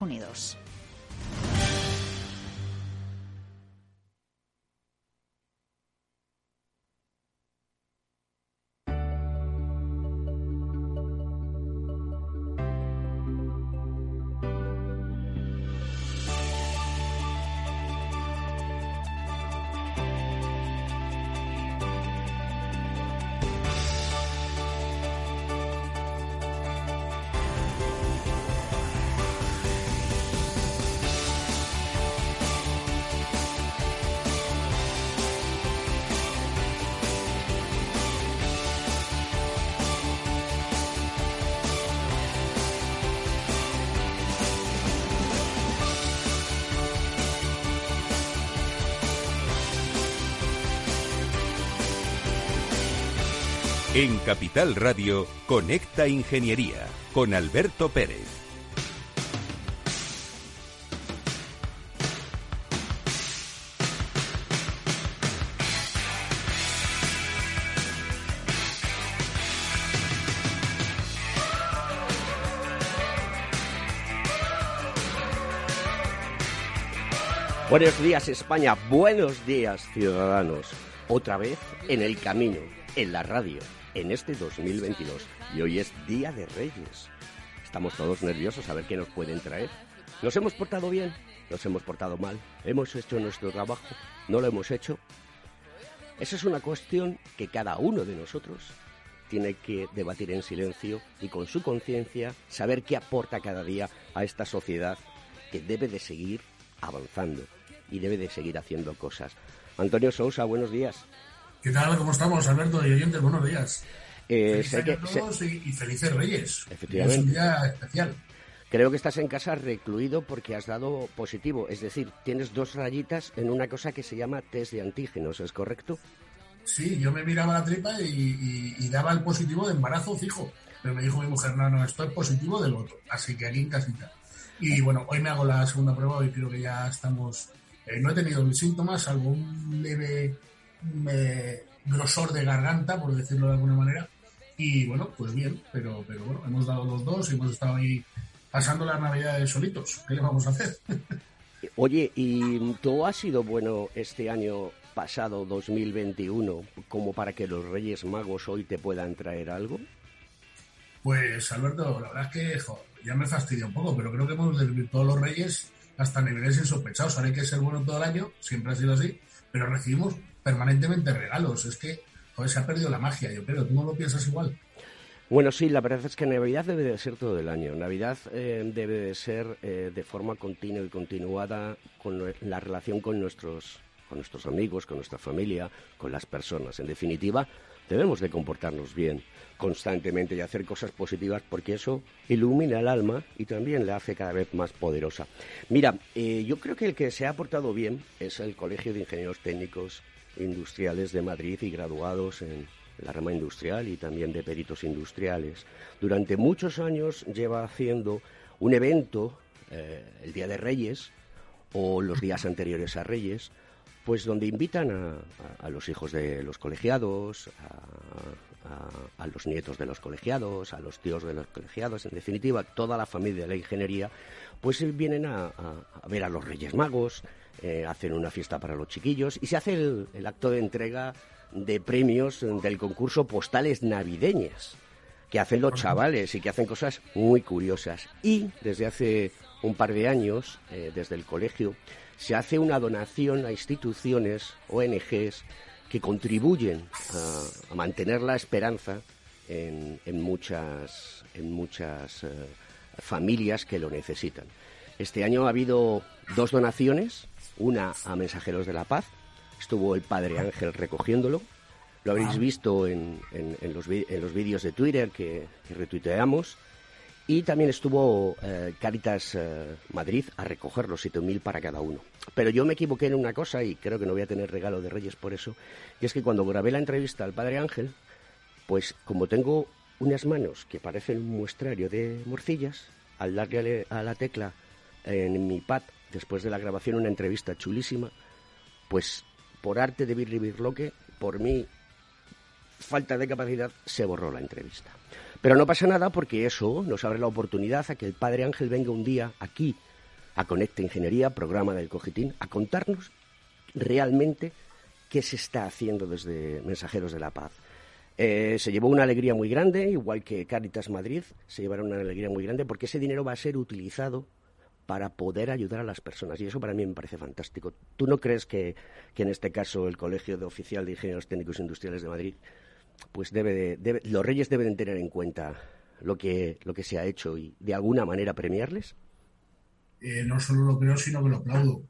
Unidos. En Capital Radio, Conecta Ingeniería con Alberto Pérez. Buenos días España, buenos días ciudadanos. Otra vez en el camino, en la radio, en este 2022. Y hoy es Día de Reyes. Estamos todos nerviosos a ver qué nos pueden traer. ¿Nos hemos portado bien? ¿Nos hemos portado mal? ¿Hemos hecho nuestro trabajo? ¿No lo hemos hecho? Esa es una cuestión que cada uno de nosotros tiene que debatir en silencio y con su conciencia saber qué aporta cada día a esta sociedad que debe de seguir avanzando y debe de seguir haciendo cosas. Antonio Sousa, buenos días. ¿Qué tal? ¿Cómo estamos, Alberto y oyentes? Buenos días. Eh, que- a todos y, y felices Reyes. Efectivamente. Es un día especial. Creo que estás en casa recluido porque has dado positivo, es decir, tienes dos rayitas en una cosa que se llama test de antígenos, ¿es correcto? Sí, yo me miraba la tripa y, y- y daba el positivo de embarazo fijo. Pero me dijo mi mujer, no, no, esto es positivo del otro. Así que aquí en casita. Y bueno, hoy me hago la segunda prueba y creo que ya estamos... eh, no he tenido mis síntomas, un leve eh, grosor de garganta, por decirlo de alguna manera. Y bueno, pues bien, pero, pero bueno, hemos dado los dos y hemos estado ahí pasando las navidades solitos. ¿Qué le vamos a hacer? Oye, ¿y tú has sido bueno este año pasado, 2021, como para que los Reyes Magos hoy te puedan traer algo? Pues Alberto, la verdad es que jo, ya me fastidia un poco, pero creo que hemos desvirtuado los reyes hasta niveles insospechados. Ahora hay que ser bueno todo el año, siempre ha sido así, pero recibimos permanentemente regalos. Es que se ha perdido la magia, yo creo. ¿Tú no lo piensas igual? Bueno, sí, la verdad es que Navidad debe de ser todo el año. Navidad eh, debe de ser eh, de forma continua y continuada con la relación con nuestros, con nuestros amigos, con nuestra familia, con las personas. En definitiva, debemos de comportarnos bien constantemente y hacer cosas positivas porque eso ilumina el alma y también la hace cada vez más poderosa. Mira, eh, yo creo que el que se ha portado bien es el Colegio de Ingenieros Técnicos Industriales de Madrid y graduados en la rama industrial y también de peritos industriales. Durante muchos años lleva haciendo un evento, eh, el Día de Reyes o los días anteriores a Reyes, pues donde invitan a, los hijos de los colegiados, a, a- los nietos de los colegiados, a los tíos de los colegiados, en definitiva, toda la familia de la ingeniería, pues vienen a ver a los Reyes Magos, eh, hacen una fiesta para los chiquillos y se hace el, el acto de entrega de premios del concurso Postales Navideñas que hacen los chavales y que hacen cosas muy curiosas. Y desde hace un par de años, eh, desde el colegio, se hace una donación a instituciones, ONGs, que contribuyen a, a mantener la esperanza en, en muchas, en muchas eh, familias que lo necesitan. Este año ha habido dos donaciones, una a Mensajeros de la Paz, estuvo el Padre Ángel recogiéndolo, lo habréis visto en, en- en los, en los vídeos de Twitter que, que retuiteamos. Y también estuvo eh, Caritas eh, Madrid a recoger los 7.000 para cada uno. Pero yo me equivoqué en una cosa y creo que no voy a tener regalo de Reyes por eso. Y es que cuando grabé la entrevista al Padre Ángel, pues como tengo unas manos que parecen un muestrario de morcillas, al darle a la tecla en mi pad, después de la grabación, una entrevista chulísima, pues por arte de Birri Birloque, por mí falta de capacidad, se borró la entrevista. Pero no pasa nada porque eso nos abre la oportunidad a que el Padre Ángel venga un día aquí a Conecta Ingeniería, programa del Cogitín, a contarnos realmente qué se está haciendo desde Mensajeros de la Paz. Eh, se llevó una alegría muy grande, igual que Caritas Madrid, se llevaron una alegría muy grande porque ese dinero va a ser utilizado para poder ayudar a las personas. Y eso para mí me parece fantástico. ¿Tú no crees que, en este caso el Colegio de Oficial de Ingenieros Técnicos Industriales de Madrid, pues debe, los reyes deben tener en cuenta lo que, lo que se ha hecho y de alguna manera premiarles? Eh, no solo lo creo, sino que lo aplaudo.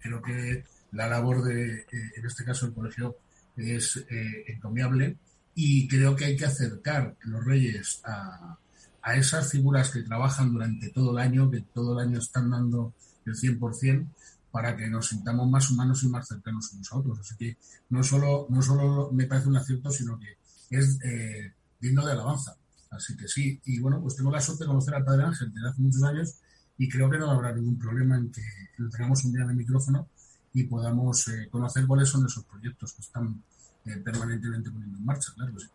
creo que la labor de, eh, en este caso, el colegio es eh, encomiable y creo que hay que acercar los reyes a, a esas figuras que trabajan durante todo el año, que todo el año están dando el 100%, para que nos sintamos más humanos y más cercanos unos a otros. Así que no solo, no solo me parece un acierto, sino que es eh, digno de alabanza. Así que sí, y bueno, pues tengo la suerte de conocer al Padre Ángel desde hace muchos años y creo que no habrá ningún problema en que lo tengamos un día en el micrófono y podamos eh, conocer cuáles son esos proyectos que están eh, permanentemente poniendo en marcha, claro sí.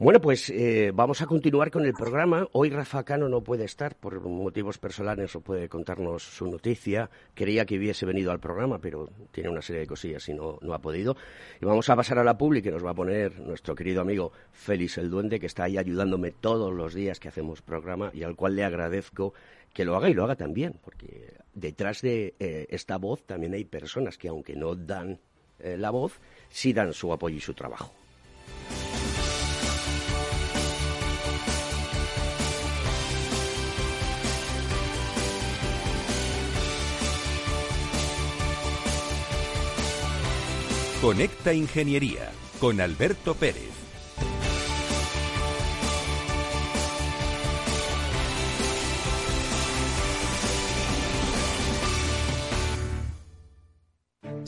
Bueno, pues eh, vamos a continuar con el programa. Hoy Rafa Cano no puede estar por motivos personales, o puede contarnos su noticia. Quería que hubiese venido al programa, pero tiene una serie de cosillas y no, no ha podido. Y vamos a pasar a la pública que nos va a poner nuestro querido amigo Félix el Duende, que está ahí ayudándome todos los días que hacemos programa y al cual le agradezco que lo haga y lo haga también, porque detrás de eh, esta voz también hay personas que aunque no dan eh, la voz, sí dan su apoyo y su trabajo. Conecta Ingeniería con Alberto Pérez.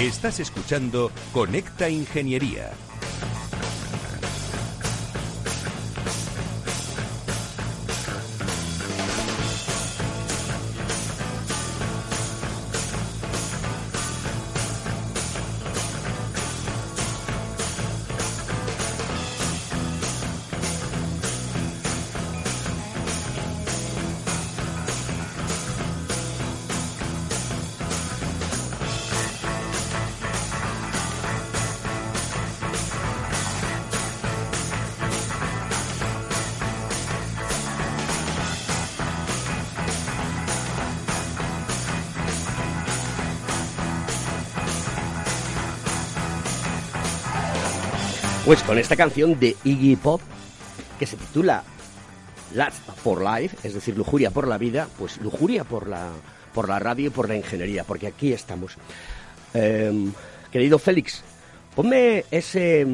Estás escuchando Conecta Ingeniería Pues con esta canción de Iggy Pop, que se titula Last for Life, es decir, lujuria por la vida, pues lujuria por la, por la radio y por la ingeniería, porque aquí estamos. Em, querido Félix, ponme ese,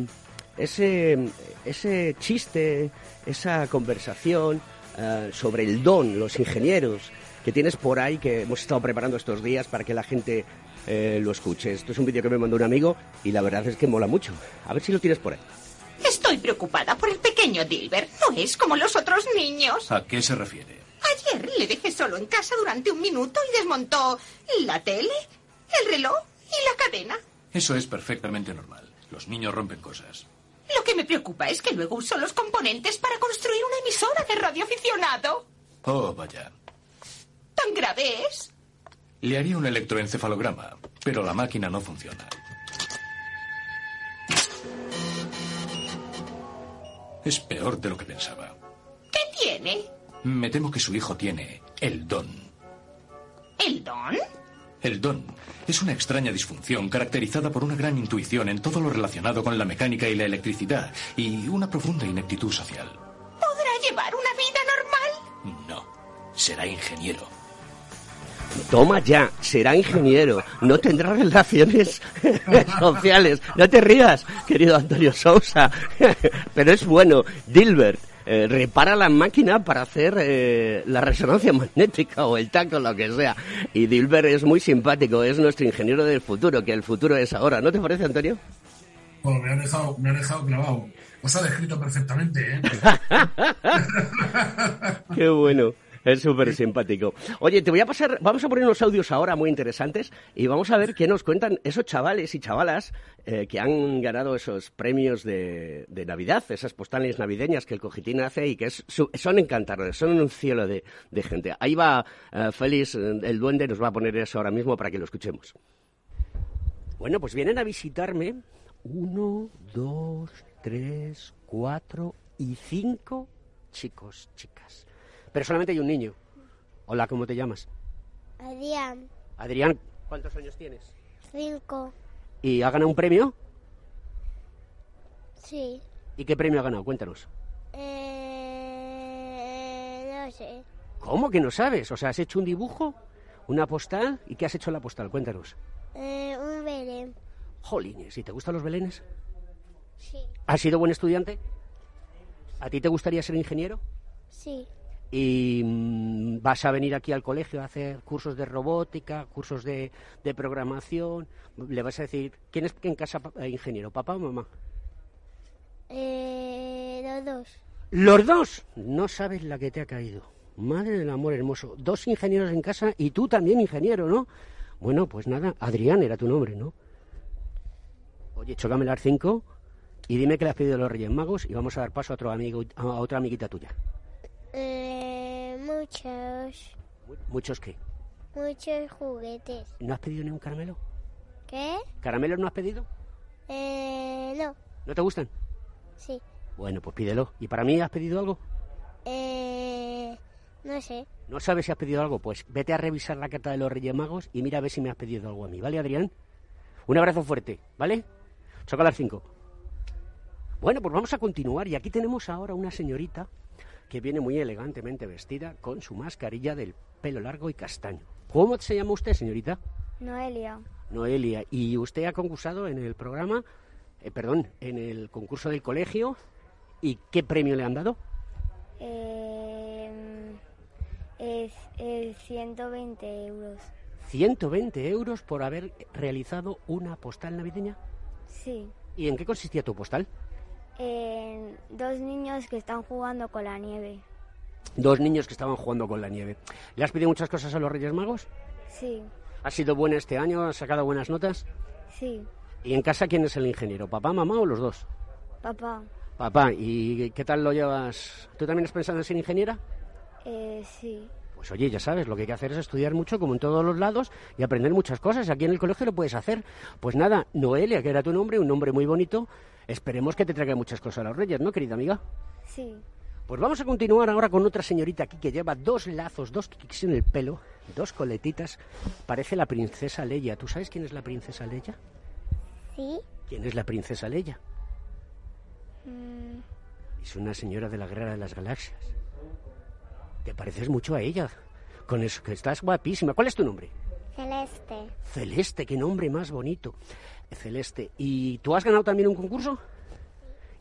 ese, ese chiste, esa conversación eh, sobre el don, los ingenieros que tienes por ahí, que hemos estado preparando estos días para que la gente eh, lo escuche. Esto es un vídeo que me mandó un amigo y la verdad es que mola mucho. A ver si lo tienes por ahí. Estoy preocupada por el pequeño Dilbert. No es como los otros niños. ¿A qué se refiere? Ayer le dejé solo en casa durante un minuto y desmontó la tele, el reloj y la cadena. Eso es perfectamente normal. Los niños rompen cosas. Lo que me preocupa es que luego usó los componentes para construir una emisora de radioaficionado. Oh, vaya. ¿Tan grave es? Le haría un electroencefalograma, pero la máquina no funciona. Es peor de lo que pensaba. ¿Qué tiene? Me temo que su hijo tiene el don. ¿El don? El don es una extraña disfunción caracterizada por una gran intuición en todo lo relacionado con la mecánica y la electricidad y una profunda ineptitud social. ¿Podrá llevar una vida normal? No, será ingeniero. Toma ya, será ingeniero, no tendrá relaciones sociales. No te rías, querido Antonio Sousa, pero es bueno. Dilbert, eh, repara la máquina para hacer eh, la resonancia magnética o el tacto, lo que sea. Y Dilbert es muy simpático, es nuestro ingeniero del futuro, que el futuro es ahora. ¿No te parece, Antonio? Bueno, me ha dejado, me dejado clavado. Os ha descrito perfectamente, ¿eh? Qué bueno. Es súper simpático. Oye, te voy a pasar, vamos a poner unos audios ahora muy interesantes y vamos a ver qué nos cuentan esos chavales y chavalas eh, que han ganado esos premios de, Navidad, esas postales navideñas que el Cogitín hace y que son encantadores, son un cielo de, gente. Ahí va uh, Félix, el duende, nos va a poner eso ahora mismo para que lo escuchemos. Bueno, pues vienen a visitarme uno, dos, tres, cuatro y cinco chicos, chicas pero solamente hay un niño. Hola, ¿cómo te llamas? Adrián. Adrián, ¿cuántos años tienes? Cinco. ¿Y ha ganado un premio? Sí. ¿Y qué premio ha ganado? Cuéntanos. Eh, no sé. ¿Cómo que no sabes? O sea, ¿has hecho un dibujo? ¿Una postal? ¿Y qué has hecho en la postal? Cuéntanos. Eh, un belén. Jolines, ¿y te gustan los belenes? Sí. ¿Has sido buen estudiante? ¿A ti te gustaría ser ingeniero? Sí y mm, vas a venir aquí al colegio a hacer cursos de robótica, cursos de, de programación. Le vas a decir, ¿quién es en casa eh, ingeniero, papá o mamá? Eh, los dos. ¿Los dos? No sabes la que te ha caído. Madre del amor hermoso. Dos ingenieros en casa y tú también ingeniero, ¿no? Bueno, pues nada, Adrián era tu nombre, ¿no? Oye, chócame las cinco y dime que le has pedido a los Reyes Magos y vamos a dar paso a otro amigo, a otra amiguita tuya. Eh, muchos. ¿Muchos qué? Muchos juguetes. ¿No has pedido ni un caramelo? ¿Qué? ¿Caramelos no has pedido? Eh, no. ¿No te gustan? Sí. Bueno, pues pídelo. ¿Y para mí has pedido algo? Eh, no sé. ¿No sabes si has pedido algo? Pues vete a revisar la carta de los Reyes Magos y mira a ver si me has pedido algo a mí, ¿vale, Adrián? Un abrazo fuerte, ¿vale? Choca las cinco. Bueno, pues vamos a continuar y aquí tenemos ahora una señorita que viene muy elegantemente vestida con su mascarilla del pelo largo y castaño. ¿Cómo se llama usted, señorita? Noelia. Noelia. ¿Y usted ha concursado en el programa, eh, perdón, en el concurso del colegio? ¿Y qué premio le han dado? Eh, es, es 120 euros. ¿120 euros por haber realizado una postal navideña? Sí. ¿Y en qué consistía tu postal? Eh, dos niños que están jugando con la nieve. Dos niños que estaban jugando con la nieve. ¿Le has pedido muchas cosas a los Reyes Magos? Sí. ¿Ha sido buena este año? ¿Has sacado buenas notas? Sí. ¿Y en casa quién es el ingeniero? ¿Papá, mamá o los dos? Papá. Papá, ¿y qué tal lo llevas? ¿Tú también has pensado en ser ingeniera? Eh, sí. Pues oye, ya sabes, lo que hay que hacer es estudiar mucho, como en todos los lados, y aprender muchas cosas. Aquí en el colegio lo puedes hacer. Pues nada, Noelia, que era tu nombre, un nombre muy bonito, Esperemos que te traiga muchas cosas a los Reyes, ¿no, querida amiga? Sí. Pues vamos a continuar ahora con otra señorita aquí que lleva dos lazos, dos kicks en el pelo, dos coletitas. Parece la princesa Leia. ¿Tú sabes quién es la princesa Leia? Sí. ¿Quién es la princesa Leia? Mm. Es una señora de la Guerra de las Galaxias. Te pareces mucho a ella. Con eso que estás guapísima. ¿Cuál es tu nombre? Celeste. Celeste, qué nombre más bonito. Celeste. ¿Y tú has ganado también un concurso?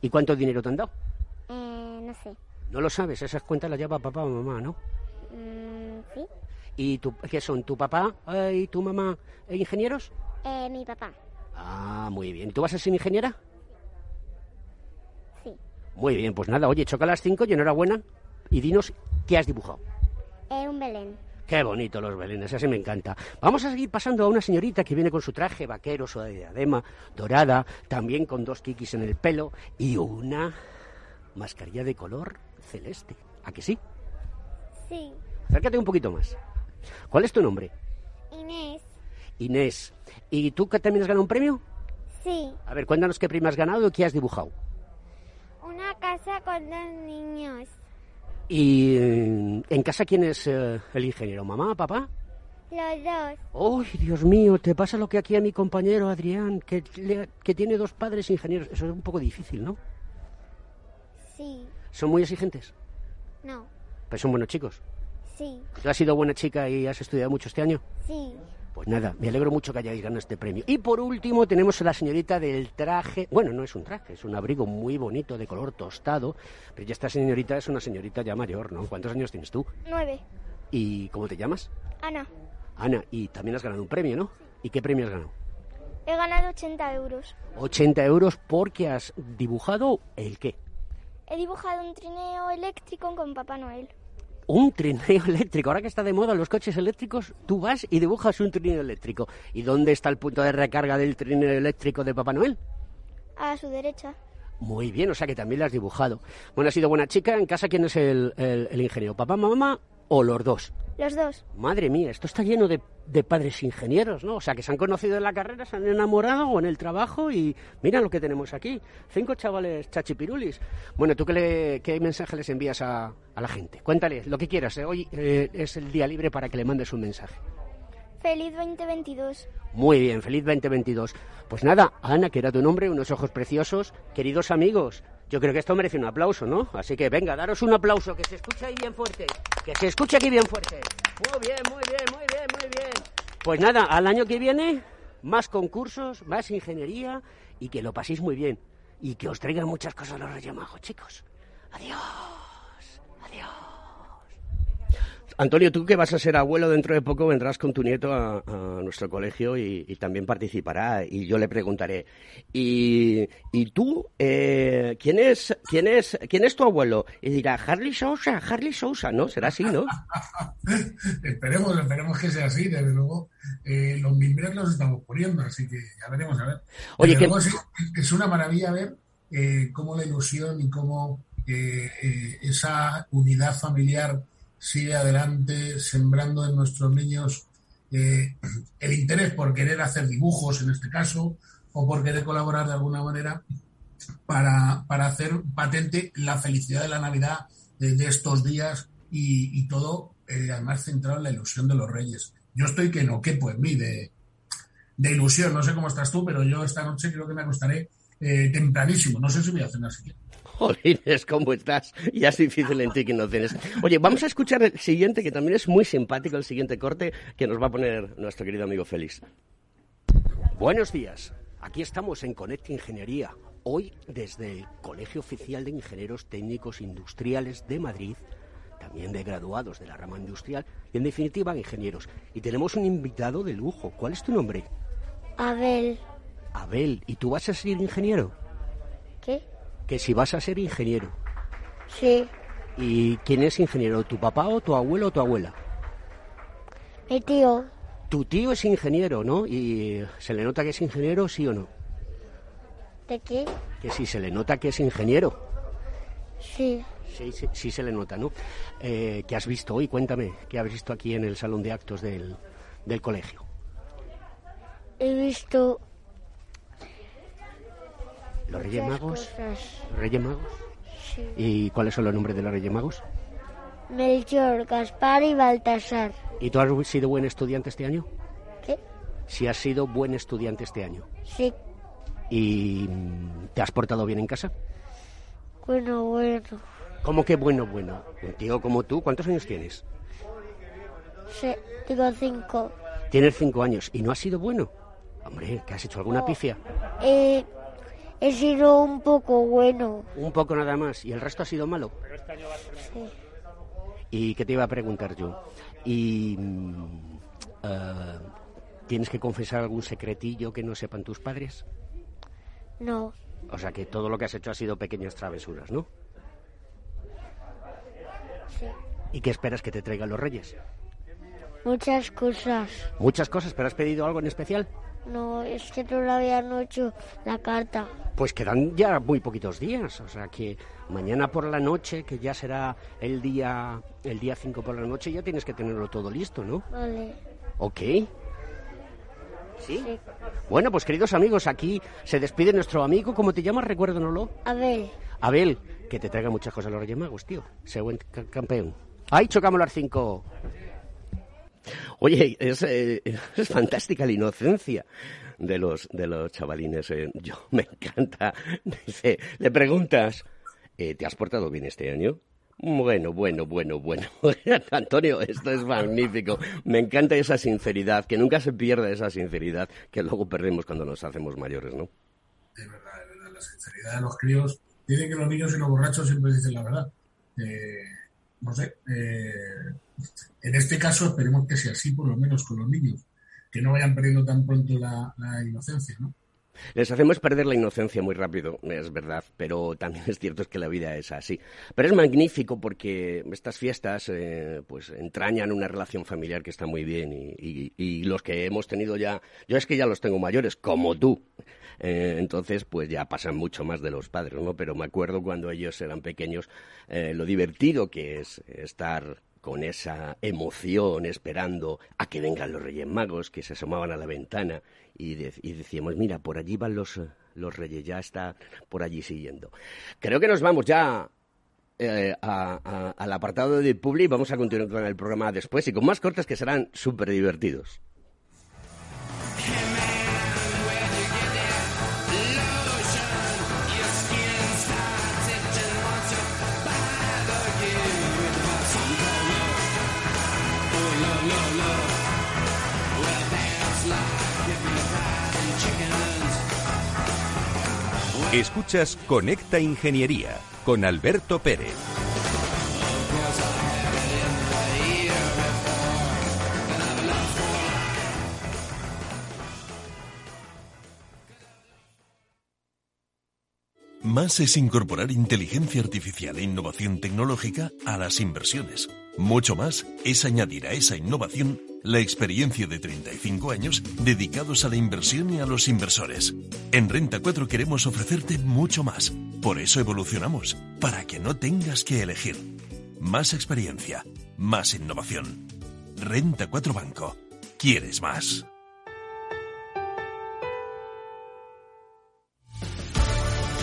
¿Y cuánto dinero te han dado? Eh, no sé. No lo sabes, esas cuentas las lleva papá o mamá, ¿no? Mm, sí. ¿Y tu, qué son? ¿Tu papá eh, y tu mamá eh, ingenieros? Eh, mi papá. Ah, muy bien. ¿Tú vas a ser ingeniera? Sí. Muy bien, pues nada, oye, choca a las cinco y enhorabuena. Y dinos, ¿qué has dibujado? Eh, un Belén. Qué bonito los belenes, así me encanta. Vamos a seguir pasando a una señorita que viene con su traje vaquero, su diadema dorada, también con dos kikis en el pelo y una mascarilla de color celeste. ¿A que sí? Sí. Acércate un poquito más. ¿Cuál es tu nombre? Inés. Inés. ¿Y tú que también has ganado un premio? Sí. A ver, cuéntanos qué premio has ganado y qué has dibujado. Una casa con dos niños. ¿Y en casa quién es eh, el ingeniero? ¿Mamá, papá? Los dos. ¡Uy, Dios mío! Te pasa lo que aquí a mi compañero Adrián, que, le- que tiene dos padres ingenieros. Eso es un poco difícil, ¿no? Sí. ¿Son muy exigentes? No. Pero son buenos chicos. Sí. ¿Tú has sido buena chica y has estudiado mucho este año? Sí. Pues nada, me alegro mucho que hayáis ganado este premio. Y por último tenemos a la señorita del traje. Bueno, no es un traje, es un abrigo muy bonito de color tostado. Pero ya esta señorita es una señorita ya mayor, ¿no? ¿Cuántos años tienes tú? Nueve. ¿Y cómo te llamas? Ana. Ana, y también has ganado un premio, ¿no? ¿Y qué premio has ganado? He ganado 80 euros. 80 euros porque has dibujado el qué? He dibujado un trineo eléctrico con Papá Noel. Un trineo eléctrico. Ahora que está de moda los coches eléctricos, tú vas y dibujas un trineo eléctrico. ¿Y dónde está el punto de recarga del trineo eléctrico de Papá Noel? A su derecha. Muy bien, o sea que también lo has dibujado. Bueno, has sido buena chica. ¿En casa quién es el, el- el ingeniero? ¿Papá, mamá o los dos? Los dos. Madre mía, esto está lleno de, de padres ingenieros, ¿no? O sea, que se han conocido en la carrera, se han enamorado o en el trabajo y mira lo que tenemos aquí. Cinco chavales chachipirulis. Bueno, ¿tú qué, le- qué mensaje les envías a, a la gente? Cuéntale lo que quieras. ¿eh? Hoy eh, es el día libre para que le mandes un mensaje. Feliz 2022. Muy bien, feliz 2022. Pues nada, Ana, que era tu nombre, unos ojos preciosos, queridos amigos. Yo creo que esto merece un aplauso, ¿no? Así que venga, daros un aplauso, que se escuche ahí bien fuerte. Que se escuche aquí bien fuerte. Muy bien, muy bien, muy bien, muy bien. Pues nada, al año que viene, más concursos, más ingeniería y que lo paséis muy bien. Y que os traigan muchas cosas los Reyes Magos, chicos. Adiós. Adiós. Antonio, tú que vas a ser abuelo dentro de poco, vendrás con tu nieto a, a nuestro colegio y, y también participará. Y yo le preguntaré, ¿y, y tú, eh, ¿quién, es, quién, es, quién es tu abuelo? Y dirá, Harley Sousa, Harley Sousa, ¿no? Será así, ¿no? Esperemos, esperemos que sea así, desde luego. Eh, los mimbres los estamos poniendo, así que ya veremos a ver. Oye, que- es una maravilla ver eh, cómo la ilusión y cómo esa unidad familiar sigue adelante, sembrando en nuestros niños eh, el interés por querer hacer dibujos, en este caso, o por querer colaborar de alguna manera para, para hacer patente la felicidad de la Navidad de, estos días y, todo, eh, además, centrado en la ilusión de los reyes. Yo estoy que no quepo en mí de, de ilusión. No sé cómo estás tú, pero yo esta noche creo que me acostaré eh, tempranísimo. No sé si voy a cenar siquiera. Jolines, ¿cómo estás? Ya es difícil en ti que no cenes. Oye, vamos a escuchar el siguiente, que también es muy simpático, el siguiente corte que nos va a poner nuestro querido amigo Félix. Buenos días. Aquí estamos en Conecta Ingeniería. Hoy desde el Colegio Oficial de Ingenieros Técnicos Industriales de Madrid, también de graduados de la rama industrial y en definitiva ingenieros. Y tenemos un invitado de lujo. ¿Cuál es tu nombre? Abel. Abel. ¿Y tú vas a ser ingeniero? ¿Qué? Que si vas a ser ingeniero. Sí. ¿Y quién es ingeniero? ¿Tu papá o tu abuelo o tu abuela? Mi tío. Tu tío es ingeniero, ¿no? ¿Y se le nota que es ingeniero, sí o no? ¿De qué? Que sí, se le nota que es ingeniero. Sí. Sí, sí, sí se le nota, ¿no? Eh, ¿Qué has visto hoy? Cuéntame, ¿qué has visto aquí en el salón de actos del, del colegio? He visto ¿Los Reyes Magos? cosas. ¿Los Reyes Magos? Sí. ¿Y cuáles son los nombres de los Reyes Magos? Melchor, Gaspar y Baltasar. ¿Y tú has sido buen estudiante este año? ¿Qué? Si has sido buen estudiante este año. Sí. ¿Y te has portado bien en casa? Bueno, bueno. ¿Cómo que bueno, bueno? Un tío como tú, ¿cuántos años tienes? Sí. Digo cinco. Tienes cinco años y no has sido bueno. Hombre, ¿que has hecho alguna pifia? Eh, he sido un poco bueno. Un poco nada más. ¿Y el resto ha sido malo? Sí. ¿Y qué te iba a preguntar yo? ¿Y eh, tienes que confesar algún secretillo que no sepan tus padres? No. O sea que todo lo que has hecho ha sido pequeñas travesuras, ¿no? Sí. ¿Y qué esperas que te traigan los reyes? Muchas cosas. Muchas cosas, pero ¿has pedido algo en especial? No, es que no lo habían hecho la carta. Pues quedan ya muy poquitos días, o sea que mañana por la noche, que ya será el día el día 5 por la noche, ya tienes que tenerlo todo listo, ¿no? Vale. Ok. ¿Sí? Bueno, pues queridos amigos, aquí se despide nuestro amigo, ¿cómo te llamas? Recuérdanoslo. Abel. Abel, que te traiga muchas cosas a los Reyes Magos, tío. Sé buen ca- campeón. ¡Ay, chocamos las cinco! Oye, es, eh, es fantástica la inocencia de los, de los chavalines. eh. Yo me encanta. Dice, le preguntas, eh, ¿te has portado bien este año? Bueno, bueno, bueno, bueno. Antonio, esto es magnífico. Me encanta esa sinceridad, que nunca se pierda esa sinceridad que luego perdemos cuando nos hacemos mayores, ¿no? Es verdad. La sinceridad de los críos. Dicen que los niños y los borrachos siempre dicen la verdad. Sé. eh, en este caso esperemos que sea así, por lo menos con los niños. Que no vayan perdiendo tan pronto la, la inocencia, ¿no? Les hacemos perder la inocencia muy rápido, es verdad, pero también es cierto que la vida es así. Pero es magnífico porque estas fiestas eh, pues entrañan una relación familiar que está muy bien y, los que hemos tenido ya, yo es que ya los tengo mayores, como tú. Eh, entonces, pues ya pasan mucho más de los padres, ¿no? Pero me acuerdo cuando ellos eran pequeños, eh, lo divertido que es estar con esa emoción esperando a que vengan los Reyes Magos que se asomaban a la ventana y, de- y decíamos, mira, por allí van los, los Reyes, ya está por allí siguiendo. Creo que nos vamos ya eh, a- a- al apartado de Publi, vamos a continuar con el programa después y con más cortes que serán súper divertidos. Escuchas Conecta Ingeniería con Alberto Pérez. Más es incorporar inteligencia artificial e innovación tecnológica a las inversiones. Mucho más es añadir a esa innovación la experiencia de 35 años dedicados a la inversión y a los inversores. En Renta 4 queremos ofrecerte mucho más. Por eso evolucionamos, para que no tengas que elegir. Más experiencia, más innovación. Renta 4 Banco. ¿Quieres más?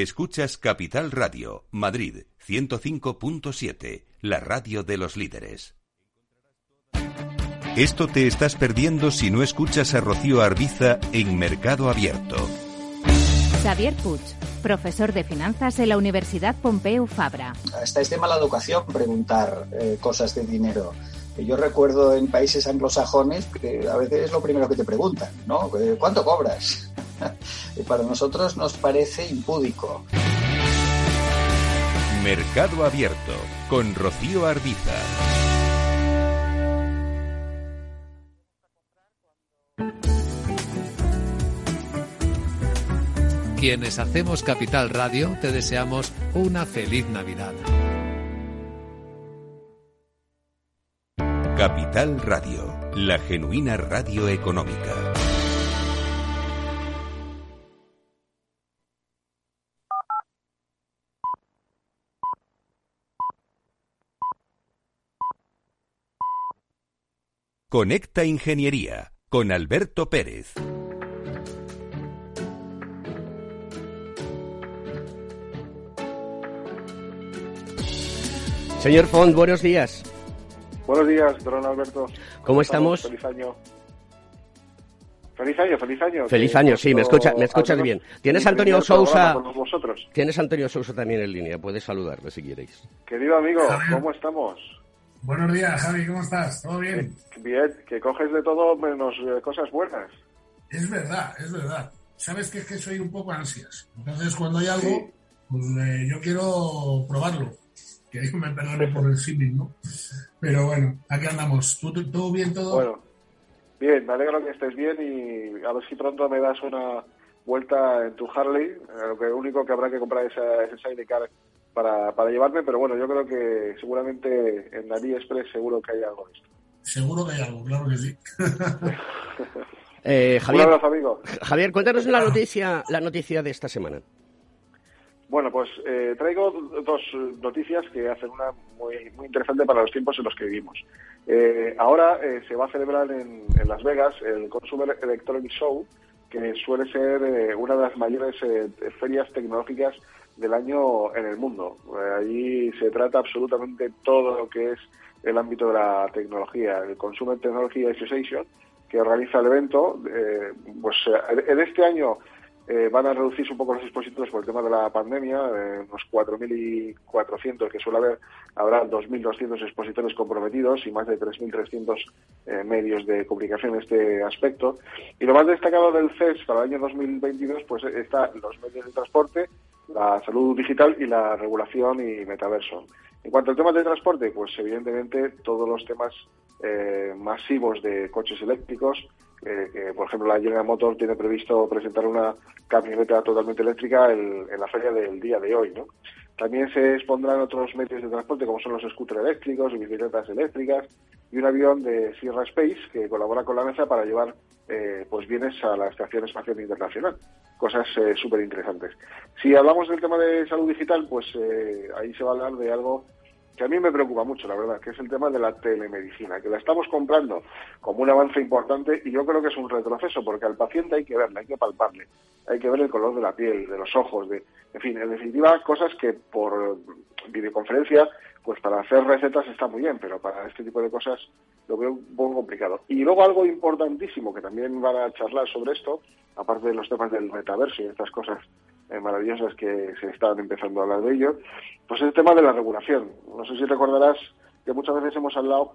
Escuchas Capital Radio, Madrid 105.7, la radio de los líderes. Esto te estás perdiendo si no escuchas a Rocío Arbiza en Mercado Abierto. Xavier Puig, profesor de finanzas en la Universidad Pompeu Fabra. Hasta es de mala educación preguntar eh, cosas de dinero. Yo recuerdo en países anglosajones que a veces es lo primero que te preguntan, ¿no? Eh, ¿Cuánto cobras? Y para nosotros nos parece impúdico. Mercado Abierto con Rocío Arbiza. Quienes hacemos Capital Radio te deseamos una feliz Navidad. Capital Radio, la genuina radio económica. Conecta Ingeniería con Alberto Pérez. Señor Font, buenos días. Buenos días, don Alberto. ¿Cómo estamos? Feliz año. Feliz año, feliz año. Feliz año, sí, me, escucha, me escuchas bien. ¿Tienes Antonio Sousa? Vosotros. Tienes Antonio Sousa también en línea, puedes saludarle si queréis. Querido amigo, ¿cómo estamos? Buenos días, Javi, ¿cómo estás? ¿Todo bien? Bien, que coges de todo menos eh, cosas buenas. Es verdad, es verdad. Sabes que es que soy un poco ansias. Entonces, cuando hay algo, pues eh, yo quiero probarlo. Que Dios me perdone por el símil, ¿no? Pero bueno, aquí andamos. ¿Tú, ¿Todo bien todo? Bueno, bien, me alegro que estés bien y a ver si pronto me das una vuelta en tu Harley. Eh, lo único que habrá que comprar es ese sidecar para, para llevarme, pero bueno, yo creo que seguramente en AliExpress seguro que hay algo de esto. Seguro que hay algo, claro que sí. eh, Javier, Un abrazo, amigo. Javier, cuéntanos la noticia, la noticia de esta semana. Bueno, pues eh, traigo dos noticias que hacen una muy, muy interesante para los tiempos en los que vivimos. Eh, ahora eh, se va a celebrar en, en, Las Vegas el Consumer Electronic Show, que suele ser eh, una de las mayores eh, ferias tecnológicas del año en el mundo. allí se trata absolutamente todo lo que es el ámbito de la tecnología. El Consumer Technology Association, que organiza el evento, pues en este año eh, van a reducirse un poco los expositores por el tema de la pandemia, eh, unos 4.400 que suele haber, habrá 2.200 expositores comprometidos y más de 3.300 eh, medios de comunicación en este aspecto. Y lo más destacado del CES para el año 2022 pues está los medios de transporte, la salud digital y la regulación y metaverso. En cuanto al tema de transporte, pues evidentemente todos los temas eh, masivos de coches eléctricos, eh, que por ejemplo la General Motor tiene previsto presentar una camioneta totalmente eléctrica en la feria del día de hoy, ¿no? También se expondrán otros medios de transporte como son los scooters eléctricos, bicicletas eléctricas y un avión de Sierra Space que colabora con la NASA para llevar eh, pues bienes a la Estación Espacial Internacional. Cosas eh, súper interesantes. Si hablamos del tema de salud digital, pues eh, ahí se va a hablar de algo que a mí me preocupa mucho, la verdad, que es el tema de la telemedicina, que la estamos comprando como un avance importante y yo creo que es un retroceso, porque al paciente hay que verle, hay que palparle, hay que ver el color de la piel, de los ojos, de, en fin, en definitiva, cosas que por videoconferencia, pues para hacer recetas está muy bien, pero para este tipo de cosas lo veo un poco complicado. Y luego algo importantísimo que también van a charlar sobre esto, aparte de los temas del metaverso y estas cosas eh, maravillosas que se están empezando a hablar de ello, pues el tema de la regulación. No sé si recordarás que muchas veces hemos hablado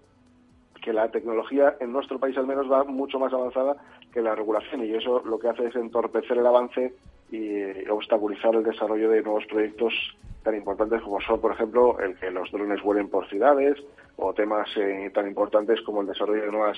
que la tecnología en nuestro país al menos va mucho más avanzada que la regulación y eso lo que hace es entorpecer el avance y obstaculizar el desarrollo de nuevos proyectos tan importantes como son, por ejemplo, el que los drones vuelen por ciudades o temas eh, tan importantes como el desarrollo de nuevas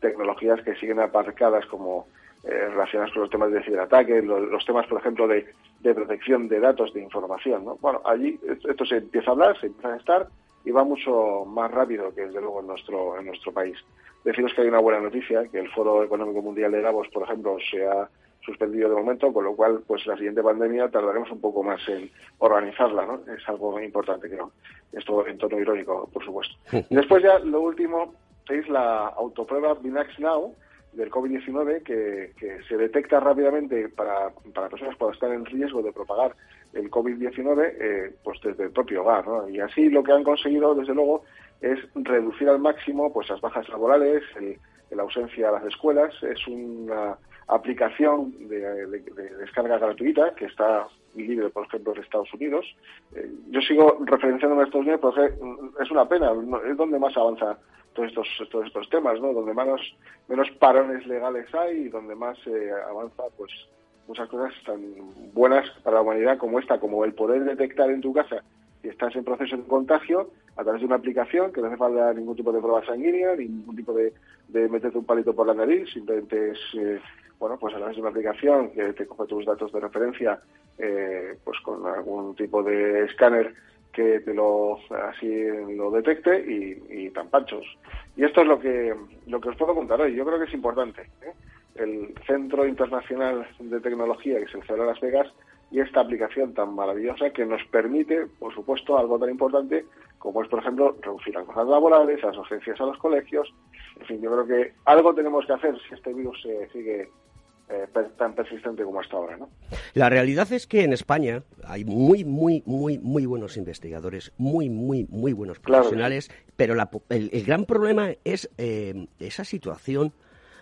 tecnologías que siguen aparcadas como eh, relacionadas con los temas de ciberataque, los, los temas, por ejemplo, de, de, protección de datos, de información. ¿no? Bueno, allí esto se empieza a hablar, se empieza a estar y va mucho más rápido que, desde luego, en nuestro, en nuestro país. Deciros que hay una buena noticia, que el Foro Económico Mundial de Davos, por ejemplo, se ha suspendido de momento, con lo cual, pues la siguiente pandemia tardaremos un poco más en organizarla, ¿no? Es algo importante, creo. Esto en tono irónico, por supuesto. Y después ya, lo último es la autoprueba Binax Now, del COVID-19 que, que, se detecta rápidamente para, para personas cuando están en riesgo de propagar el COVID-19 eh, pues desde el propio hogar. ¿no? Y así lo que han conseguido, desde luego, es reducir al máximo pues las bajas laborales, la ausencia a las escuelas. Es una aplicación de, de, de, descarga gratuita que está libre, por ejemplo, en Estados Unidos. Eh, yo sigo referenciándome a Estados Unidos porque es una pena, es donde más avanza todos estos, todos estos temas, ¿no? Donde menos, menos parones legales hay y donde más eh, avanza, pues, muchas cosas tan buenas para la humanidad como esta, como el poder detectar en tu casa si estás en proceso de contagio a través de una aplicación que no hace falta ningún tipo de prueba sanguínea, ningún tipo de, de meterte un palito por la nariz, simplemente es, eh, bueno, pues a través de una aplicación que te coge tus datos de referencia, eh, pues con algún tipo de escáner que te lo así lo detecte y, y tan panchos. Y esto es lo que lo que os puedo contar hoy. Yo creo que es importante. ¿eh? El Centro Internacional de Tecnología que se celebra en Las Vegas y esta aplicación tan maravillosa que nos permite, por supuesto, algo tan importante como es, por ejemplo, reducir las bajas laborales, las ausencias a los colegios, en fin, yo creo que algo tenemos que hacer si este virus sigue eh, tan persistente como hasta ahora, ¿no? La realidad es que en España hay muy, muy, muy, muy buenos investigadores, muy, muy, muy buenos profesionales, pero el, gran problema es eh, esa situación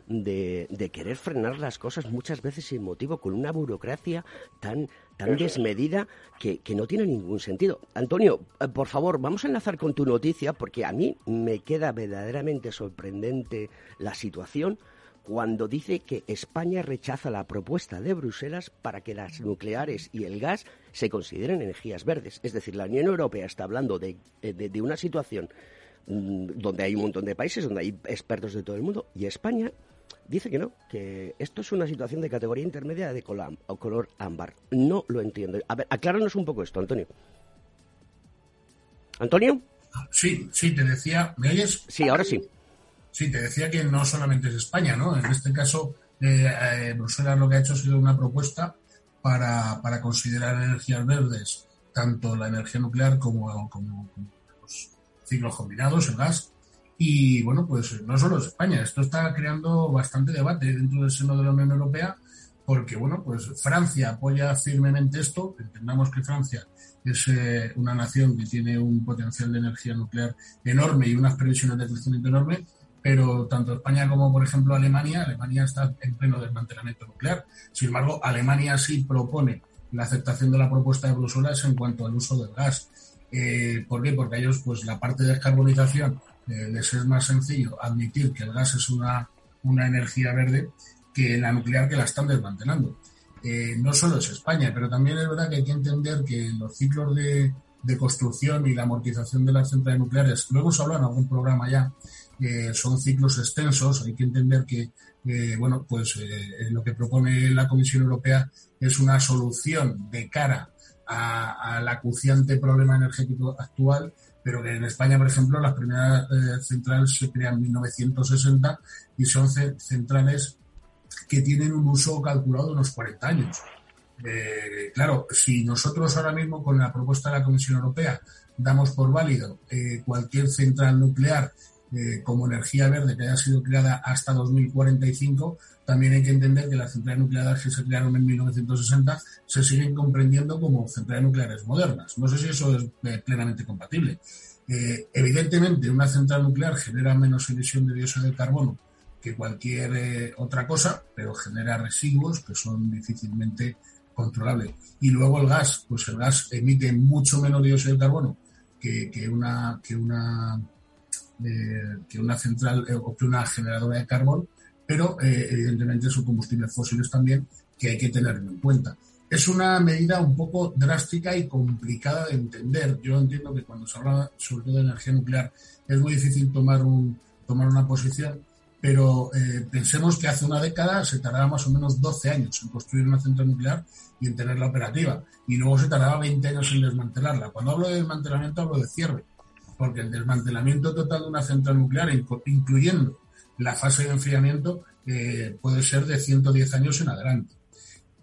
de, querer frenar las cosas muchas veces sin motivo, con una burocracia tan, tan desmedida que, que, no tiene ningún sentido. Antonio, eh, por favor, vamos a enlazar con tu noticia porque a mí me queda verdaderamente sorprendente la situación cuando dice que España rechaza la propuesta de Bruselas para que las nucleares y el gas se consideren energías verdes. Es decir, la Unión Europea está hablando de, de, una situación mm, donde hay un montón de países, donde hay expertos de todo el mundo, y España dice que no, que esto es una situación de categoría intermedia de color, o color ámbar. No lo entiendo. A ver, acláranos un poco esto, Antonio. ¿Antonio? Sí, sí, te decía, ¿me oyes? Sí, ahora sí. Sí, te decía que no solamente es España, ¿no? En este caso, eh, eh, Bruselas lo que ha hecho ha sido una propuesta para, para considerar energías verdes, tanto la energía nuclear como, como, los ciclos combinados, el gas. Y bueno, pues no solo es España, esto está creando bastante debate dentro del seno de la Unión Europea, porque bueno, pues Francia apoya firmemente esto. Entendamos que Francia es eh, una nación que tiene un potencial de energía nuclear enorme y unas previsiones de crecimiento enorme, pero tanto España como, por ejemplo, Alemania, Alemania está en pleno desmantelamiento nuclear. Sin embargo, Alemania sí propone la aceptación de la propuesta de Bruselas en cuanto al uso del gas. Eh, ¿Por qué? Porque ellos, pues la parte de descarbonización eh, les es más sencillo admitir que el gas es una, una energía verde que la nuclear que la están desmantelando. Eh, no solo es España, pero también es verdad que hay que entender que los ciclos de, de construcción y la amortización de las centrales nucleares, luego se habla en algún programa ya, son ciclos extensos. Hay que entender que, bueno, pues eh, lo que propone la Comisión Europea es una solución de cara al acuciante problema energético actual, pero que en España, por ejemplo, las primeras eh, centrales se crean en 1960 y son centrales que tienen un uso calculado de unos 40 años. Eh, claro, si nosotros ahora mismo con la propuesta de la Comisión Europea damos por válido cualquier central nuclear eh, como energía verde que haya sido creada hasta 2045, también hay que entender que las centrales nucleares que se crearon en 1960 se siguen comprendiendo como centrales nucleares modernas. No sé si eso es eh, plenamente compatible. Eh, evidentemente, una central nuclear genera menos emisión de dióxido de carbono que cualquier otra cosa, pero genera residuos que son difícilmente controlables. Y luego el gas, pues el gas emite mucho menos dióxido de carbono que, una, que una que una central eh, o que una generadora de carbón, pero eh, evidentemente son combustibles fósiles también que hay que tener en cuenta. Es una medida un poco drástica y complicada de entender. Yo entiendo que cuando se habla sobre todo de energía nuclear es muy difícil tomar, un, tomar una posición, pero eh, pensemos que hace una década se tardaba más o menos 12 años en construir una central nuclear y en tenerla operativa, y luego se tardaba 20 años en desmantelarla. Cuando hablo de desmantelamiento hablo de cierre, porque el desmantelamiento total de una central nuclear, incluyendo la fase de enfriamiento, eh, puede ser de 110 años en adelante.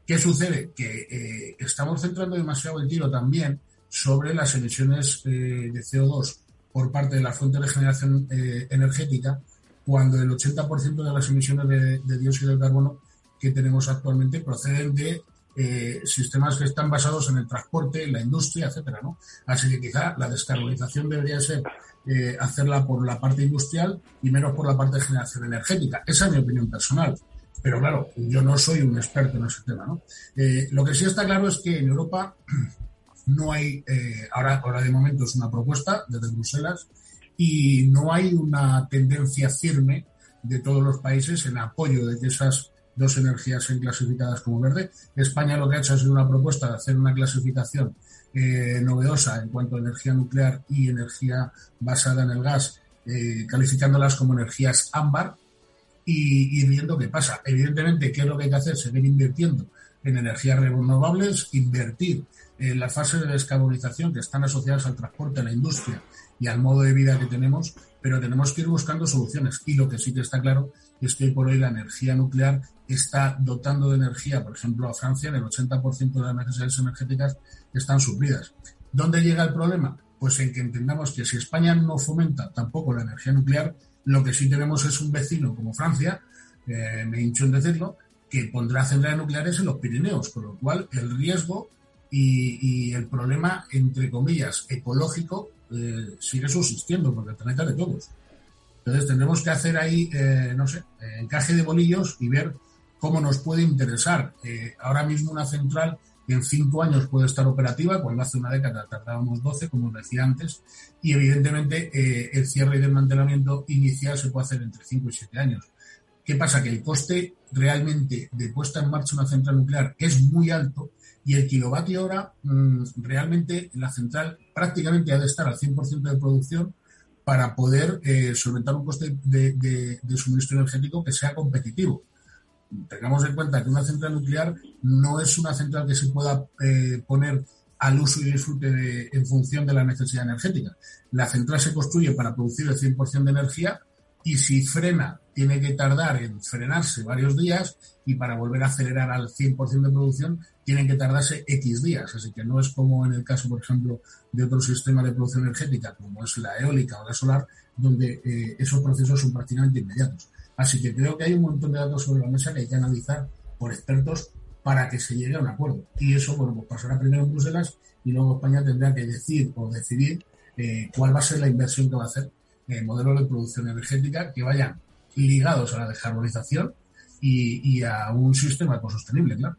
¿Qué sucede? Que eh, estamos centrando demasiado el tiro también sobre las emisiones eh, de CO2 por parte de la fuente de generación energética, cuando el 80% de las emisiones de dióxido de carbono que tenemos actualmente proceden de eh, sistemas que están basados en el transporte, en la industria, etcétera, ¿no? Así que quizá la descarbonización debería ser eh, hacerla por la parte industrial y menos por la parte de generación energética. Esa es mi opinión personal. Pero claro, yo no soy un experto en ese tema, ¿no? Eh, lo que sí está claro es que en Europa no hay, ahora, ahora de momento es una propuesta desde Bruselas y no hay una tendencia firme de todos los países en apoyo de esas dos energías sean clasificadas como verde. España lo que ha hecho sido una propuesta de hacer una clasificación eh, novedosa en cuanto a energía nuclear y energía basada en el gas, eh, calificándolas como energías ámbar y, viendo qué pasa. Evidentemente, ¿qué es lo que hay que hacer? Seguir invirtiendo en energías renovables, invertir en la fase de descarbonización que están asociadas al transporte, a la industria y al modo de vida que tenemos, pero tenemos que ir buscando soluciones. Y lo que sí que está claro es que hoy por hoy la energía nuclear está dotando de energía, por ejemplo, a Francia, el 80% de las necesidades energéticas están suplidas. ¿Dónde llega el problema? Pues en que entendamos que si España no fomenta tampoco la energía nuclear, Lo que sí tenemos es un vecino como Francia, eh, me hincho en decirlo, que pondrá centrales nucleares en los Pirineos, con lo cual el riesgo y, el problema, entre comillas, ecológico eh, sigue subsistiendo, porque el planeta de todos. Entonces tendremos que hacer ahí, eh, no sé, encaje de bolillos y ver cómo nos puede interesar. ahora mismo una central en cinco años puede estar operativa, cuando hace una década tardábamos 12, como decía antes, y evidentemente el cierre y desmantelamiento inicial se puede hacer entre 5 y 7 años. ¿Qué pasa? Que el coste realmente de puesta en marcha una central nuclear es muy alto y el kilovatio hora mm, realmente la central prácticamente ha de estar al 100% de producción para poder eh, solventar un coste de, suministro energético que sea competitivo. Tengamos en cuenta que una central nuclear no es una central que se pueda eh, poner al uso y disfrute en función de la necesidad energética. La central se construye para producir el 100% de energía y si frena tiene que tardar en frenarse varios días y para volver a acelerar al 100% de producción tienen que tardarse X días. Así que no es como en el caso, por ejemplo, de otro sistema de producción energética, como es la eólica o la solar, donde eh, esos procesos son prácticamente inmediatos. Así que creo que hay un montón de datos sobre la mesa que hay que analizar por expertos para que se llegue a un acuerdo. Y eso, bueno, pues pasará primero en Bruselas y luego España tendrá que decir o decidir eh, cuál va a ser la inversión que va a hacer en modelos de producción energética que vayan ligados a la descarbonización y, a un sistema ecosostenible, claro.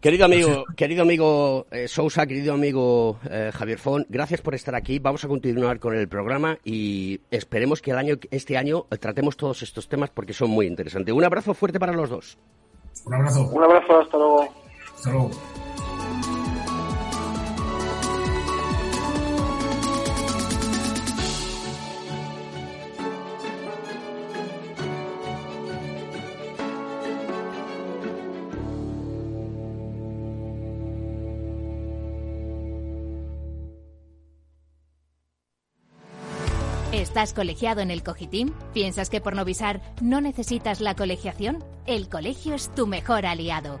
Querido amigo, querido amigo eh, Sousa, querido amigo eh, Javier Fon, gracias por estar aquí. Vamos a continuar con el programa y esperemos que el año, este año tratemos todos estos temas porque son muy interesantes. Un abrazo fuerte para los dos. Un abrazo. Un abrazo, hasta luego. Hasta luego. ¿Estás colegiado en el Cogitim? ¿Piensas que por Novisar no necesitas la colegiación? El colegio es tu mejor aliado.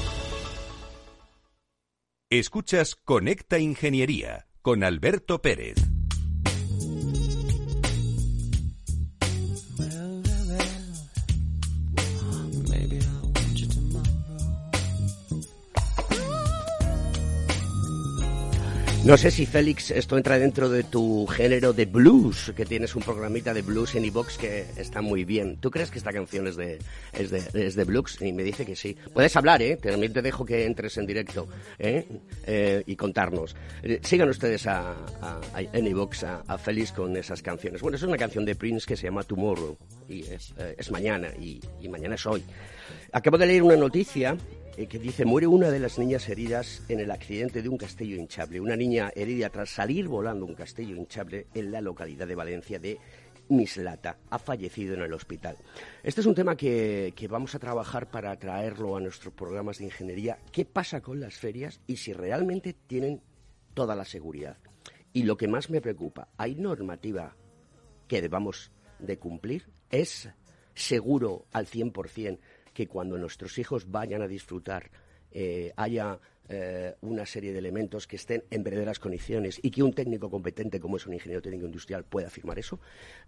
Escuchas Conecta Ingeniería con Alberto Pérez. No sé si Félix esto entra dentro de tu género de blues, que tienes un programita de blues en iBox que está muy bien. ¿Tú crees que esta canción es de, es de, es de blues? Y me dice que sí. Puedes hablar, ¿eh? También te dejo que entres en directo ¿eh? eh y contarnos. Eh, sigan ustedes a, iBox a, a, Félix con esas canciones. Bueno, es una canción de Prince que se llama Tomorrow y es, eh, es mañana y, y mañana es hoy. Acabo de leer una noticia eh, que dice, muere una de las niñas heridas en el accidente de un castillo hinchable. Una niña herida tras salir volando un castillo hinchable en la localidad de Valencia de Mislata. Ha fallecido en el hospital. Este es un tema que, que, vamos a trabajar para traerlo a nuestros programas de ingeniería. ¿Qué pasa con las ferias y si realmente tienen toda la seguridad? Y lo que más me preocupa, ¿hay normativa que debamos de cumplir? ¿Es seguro al 100% que cuando nuestros hijos vayan a disfrutar eh, haya eh, una serie de elementos que estén en verdaderas condiciones y que un técnico competente como es un ingeniero técnico industrial pueda afirmar eso,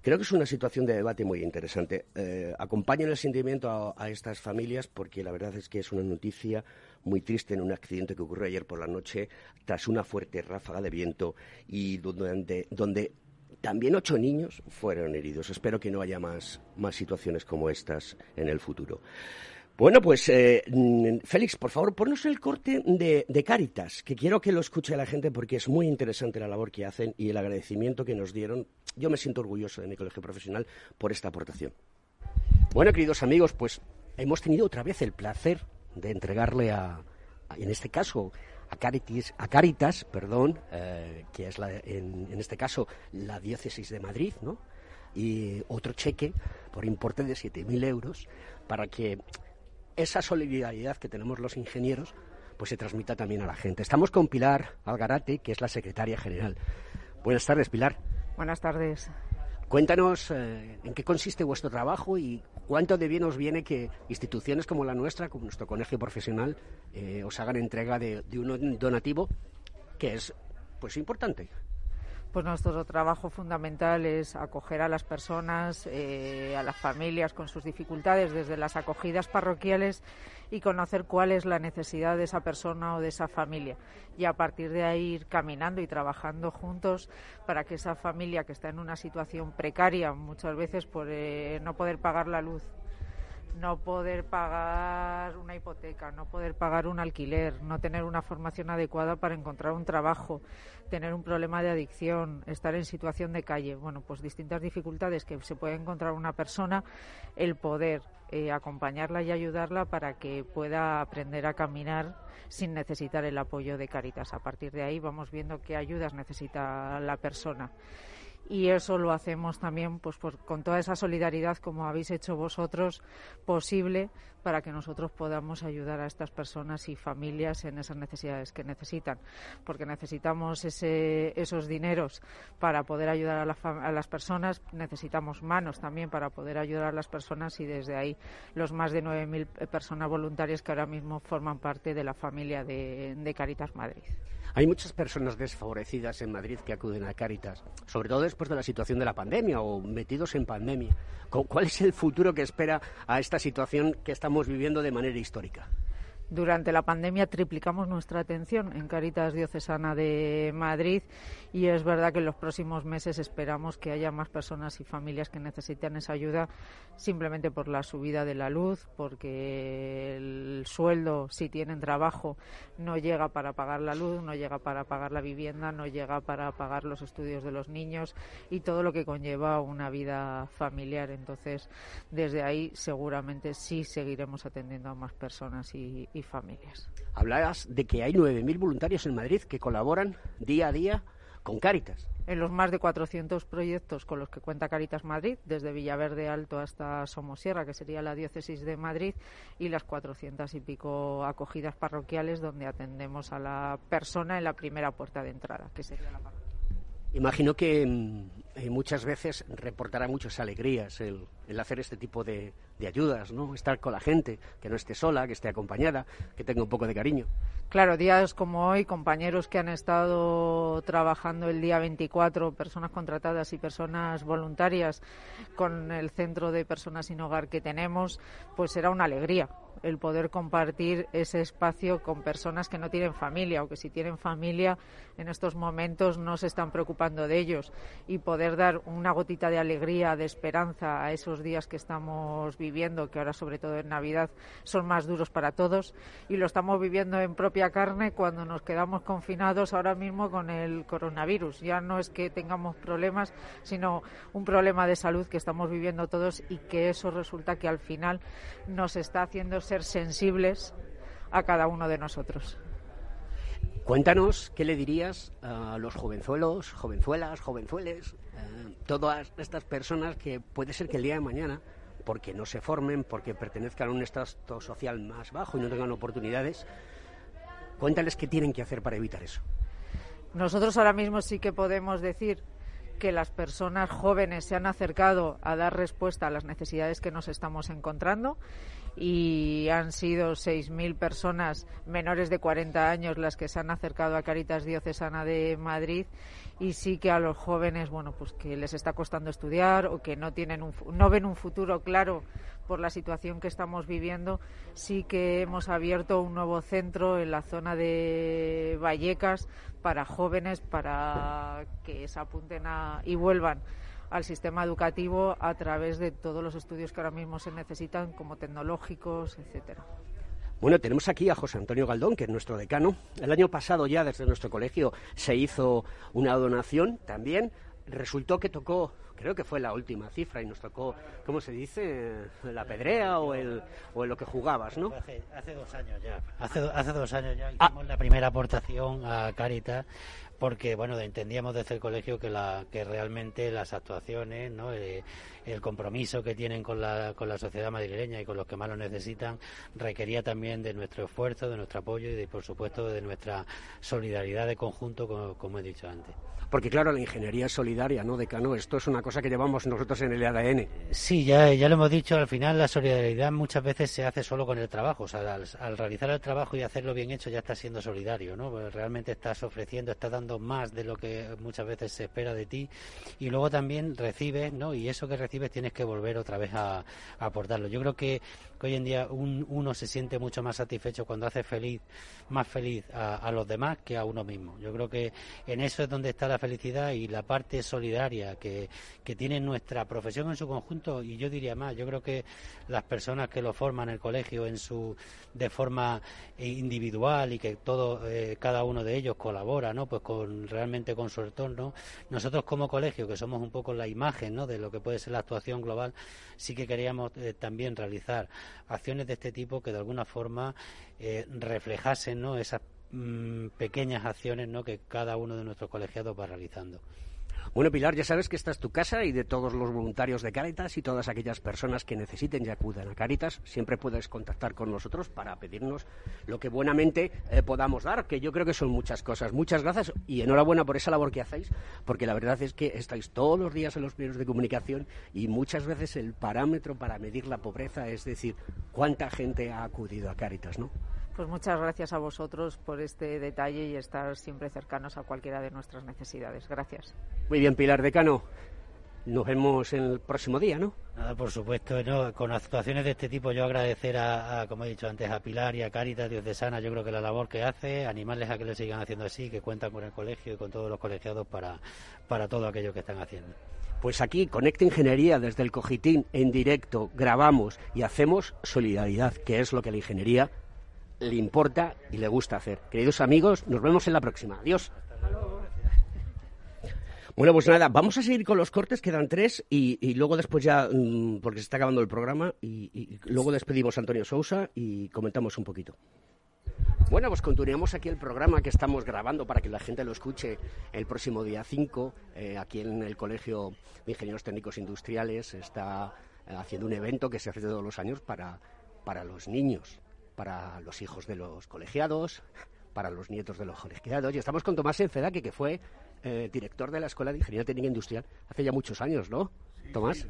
creo que es una situación de debate muy interesante. Eh, acompañen el sentimiento a, estas familias porque la verdad es que es una noticia muy triste en un accidente que ocurrió ayer por la noche tras una fuerte ráfaga de viento y donde también ocho niños fueron heridos. Espero que no haya más, más situaciones como estas en el futuro. Bueno, pues eh, mm, Félix, por favor, ponnos el corte de, Caritas, que quiero que lo escuche la gente porque es muy interesante la labor que hacen y el agradecimiento que nos dieron. Yo me siento orgulloso de mi colegio profesional por esta aportación. Bueno, queridos amigos, pues hemos tenido otra vez el placer de entregarle a en este caso, a, Caritas, perdón, eh, que es en, este caso la diócesis de Madrid, ¿no? y otro cheque por importe de 7.000 euros para que esa solidaridad que tenemos los ingenieros pues se transmita también a la gente. Estamos con Pilar Algarate, que es la secretaria general. Buenas tardes, Pilar. Buenas tardes. Cuéntanos eh, en qué consiste vuestro trabajo y cuánto de bien os viene que instituciones como la nuestra, como nuestro colegio profesional, eh, os hagan entrega de, de un donativo que es pues importante pues nuestro trabajo fundamental es acoger a las personas, eh, a las familias con sus dificultades desde las acogidas parroquiales y conocer cuál es la necesidad de esa persona o de esa familia. Y a partir de ahí ir caminando y trabajando juntos para que esa familia que está en una situación precaria, muchas veces por eh, no poder pagar la luz, no poder pagar una hipoteca, no poder pagar un alquiler, no tener una formación adecuada para encontrar un trabajo, tener un problema de adicción, estar en situación de calle, bueno, pues distintas dificultades que se puede encontrar una persona, el poder eh, acompañarla y ayudarla para que pueda aprender a caminar sin necesitar el apoyo de Caritas. A partir de ahí vamos viendo qué ayudas necesita la persona y eso lo hacemos también pues con toda esa solidaridad como habéis hecho vosotros posible para que nosotros podamos ayudar a estas personas y familias en esas necesidades que necesitan porque necesitamos ese, esos dineros para poder ayudar a, a las personas necesitamos manos también para poder ayudar a las personas y desde ahí los más de 9.000 personas voluntarias que ahora mismo forman parte de la familia de, de Caritas Madrid. Hay muchas personas desfavorecidas en Madrid que acuden a Cáritas, sobre todo después de la situación de la pandemia o metidos en pandemia. ¿Cuál es el futuro que espera a esta situación que estamos viviendo de manera histórica? Durante la pandemia triplicamos nuestra atención en Caritas Diocesana de Madrid y es verdad que en los próximos meses esperamos que haya más personas y familias que necesiten esa ayuda simplemente por la subida de la luz, porque el sueldo, si tienen trabajo, no llega para pagar la luz, no llega para pagar la vivienda, no llega para pagar los estudios de los niños y todo lo que conlleva una vida familiar. Entonces, desde ahí seguramente sí seguiremos atendiendo a más personas y, y familias. Hablabas de que hay 9.000 voluntarios en Madrid que colaboran día a día con Cáritas. En los más de 400 proyectos con los que cuenta Caritas Madrid, desde Villaverde Alto hasta Somosierra, que sería la diócesis de Madrid, y las 400 y pico acogidas parroquiales donde atendemos a la persona en la primera puerta de entrada, que sería la parroquia. Imagino que mm, eh, muchas veces reportará muchas alegrías el, hacer este tipo de, de, ayudas, ¿no? Estar con la gente, que no esté sola, que esté acompañada, que tenga un poco de cariño. Claro, días como hoy, compañeros que han estado trabajando el día 24, personas contratadas y personas voluntarias con el centro de personas sin hogar que tenemos, pues será una alegría el poder compartir ese espacio con personas que no tienen familia o que si tienen familia en estos momentos no se están preocupando de ellos y poder dar una gotita de alegría, de esperanza a esos días que estamos viviendo, que ahora sobre todo en Navidad son más duros para todos y lo estamos viviendo en propia carne cuando nos quedamos confinados ahora mismo con el coronavirus. Ya no es que tengamos problemas, sino un problema de salud que estamos viviendo todos y que eso resulta que al final nos está haciendo ser sensibles a cada uno de nosotros. Cuéntanos qué le dirías a los jovenzuelos, jovenzuelas, jovenzueles, todas estas personas que puede ser que el día de mañana, porque no se formen, porque pertenezcan a un estado social más bajo y no tengan oportunidades, cuéntales qué tienen que hacer para evitar eso. Nosotros ahora mismo sí que podemos decir que las personas jóvenes se han acercado a dar respuesta a las necesidades que nos estamos encontrando y han sido 6.000 personas menores de 40 años las que se han acercado a Caritas Diocesana de Madrid y sí que a los jóvenes, bueno, pues que les está costando estudiar o que no tienen un, no ven un futuro claro por la situación que estamos viviendo, sí que hemos abierto un nuevo centro en la zona de Vallecas para jóvenes para que se apunten a, y vuelvan al sistema educativo a través de todos los estudios que ahora mismo se necesitan, como tecnológicos, etcétera. Bueno, tenemos aquí a José Antonio Galdón, que es nuestro decano. El año pasado ya desde nuestro colegio se hizo una donación también. Resultó que tocó creo que fue la última cifra y nos tocó, ¿cómo se dice? La pedrea o, el, o lo que jugabas, ¿no? Hace, dos años ya. Hace, hace dos años ya ah. hicimos la primera aportación a Caritas porque bueno entendíamos desde el colegio que la que realmente las actuaciones no eh, el compromiso que tienen con la, con la sociedad madrileña y con los que más lo necesitan requería también de nuestro esfuerzo de nuestro apoyo y de, por supuesto de nuestra solidaridad de conjunto como, he dicho antes. Porque claro la ingeniería solidaria no decano esto es una cosa que llevamos nosotros en el ADN sí ya ya lo hemos dicho al final la solidaridad muchas veces se hace solo con el trabajo. O sea al, al realizar el trabajo y hacerlo bien hecho ya estás siendo solidario no pues realmente estás ofreciendo estás dando más de lo que muchas veces se espera de ti y luego también recibes, ¿no? Y eso que recibes tienes que volver otra vez a, aportarlo. Yo creo que, hoy en día uno se siente mucho más satisfecho cuando hace feliz, más feliz a, los demás que a uno mismo. Yo creo que en eso es donde está la felicidad y la parte solidaria que, tiene nuestra profesión en su conjunto y yo diría más, yo creo que las personas que lo forman el colegio en su de forma individual y que todo eh, cada uno de ellos colabora, ¿no? Pues con realmente con su entorno. Nosotros como colegio, que somos un poco la imagen ¿no? de lo que puede ser la actuación global, sí que queríamos eh, también realizar acciones de este tipo que de alguna forma eh, reflejasen ¿no? esas mm, pequeñas acciones ¿no? que cada uno de nuestros colegiados va realizando. Bueno, Pilar, ya sabes que esta es tu casa y de todos los voluntarios de Caritas y todas aquellas personas que necesiten y acudan a Caritas, siempre puedes contactar con nosotros para pedirnos lo que buenamente eh, podamos dar, que yo creo que son muchas cosas. Muchas gracias y enhorabuena por esa labor que hacéis, porque la verdad es que estáis todos los días en los medios de comunicación y muchas veces el parámetro para medir la pobreza es decir, cuánta gente ha acudido a Caritas, ¿no? Pues muchas gracias a vosotros por este detalle y estar siempre cercanos a cualquiera de nuestras necesidades. Gracias. Muy bien, Pilar Decano. Nos vemos en el próximo día, ¿no? Nada, por supuesto, ¿no? con actuaciones de este tipo yo agradecer a, como he dicho antes, a Pilar y a Caritas Diocesana, yo creo que la labor que hace, animarles a que lo sigan haciendo así, que cuentan con el colegio y con todos los colegiados para, para todo aquello que están haciendo. Pues aquí, Conecta Ingeniería, desde el Cogitín, en directo, grabamos y hacemos solidaridad, que es lo que la ingeniería le importa y le gusta hacer. Queridos amigos, nos vemos en la próxima. Adiós. Bueno, pues nada, vamos a seguir con los cortes, quedan tres, y, luego después ya, mm, porque se está acabando el programa, y, luego despedimos a Antonio Sousa y comentamos un poquito. Bueno, pues continuamos aquí el programa que estamos grabando para que la gente lo escuche el próximo día 5, eh, aquí en el Colegio de Ingenieros Técnicos Industriales, está eh, haciendo un evento que se hace todos los años para, para los niños para los hijos de los colegiados, para los nietos de los colegiados. Y estamos con Tomás Enfedaque, que fue eh, director de la Escuela de Ingeniería Técnica Industrial hace ya muchos años, ¿no? Tomás.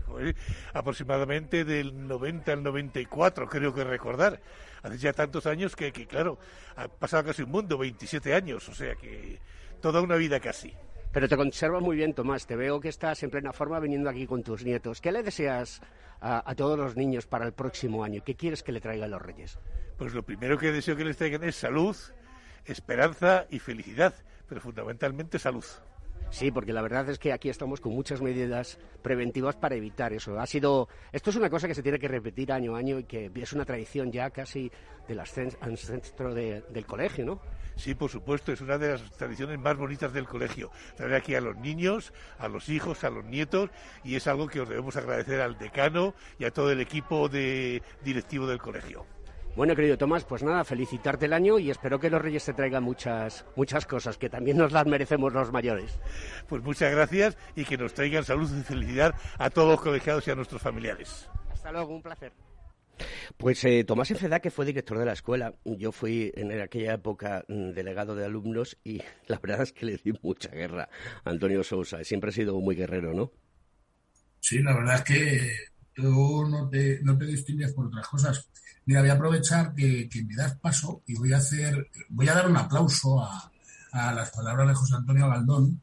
aproximadamente del 90 al 94, creo que recordar. Hace ya tantos años que, que, claro, ha pasado casi un mundo, 27 años, o sea que toda una vida casi. Pero te conservas muy bien, Tomás. Te veo que estás en plena forma viniendo aquí con tus nietos. ¿Qué le deseas a, todos los niños para el próximo año? ¿Qué quieres que le traigan los reyes? Pues lo primero que deseo que les traigan es salud, esperanza y felicidad, pero fundamentalmente salud. Sí, porque la verdad es que aquí estamos con muchas medidas preventivas para evitar eso. Ha sido, esto es una cosa que se tiene que repetir año a año y que es una tradición ya casi del ancestro del colegio, ¿no? Sí, por supuesto, es una de las tradiciones más bonitas del colegio. Traer aquí a los niños, a los hijos, a los nietos, y es algo que os debemos agradecer al decano y a todo el equipo de directivo del colegio. Bueno, querido Tomás, pues nada, felicitarte el año y espero que los Reyes te traigan muchas, muchas cosas, que también nos las merecemos los mayores. Pues muchas gracias y que nos traigan salud y felicidad a todos los colegiados y a nuestros familiares. Hasta luego, un placer. Pues eh, Tomás Enfeda, que fue director de la escuela, yo fui en aquella época mm, delegado de alumnos y la verdad es que le di mucha guerra a Antonio Sousa. Siempre ha sido muy guerrero, ¿no? Sí, la verdad es que tú no te, no te distingues por otras cosas. Mira, voy a aprovechar que, me das paso y voy a hacer, voy a dar un aplauso a, las palabras de José Antonio Galdón,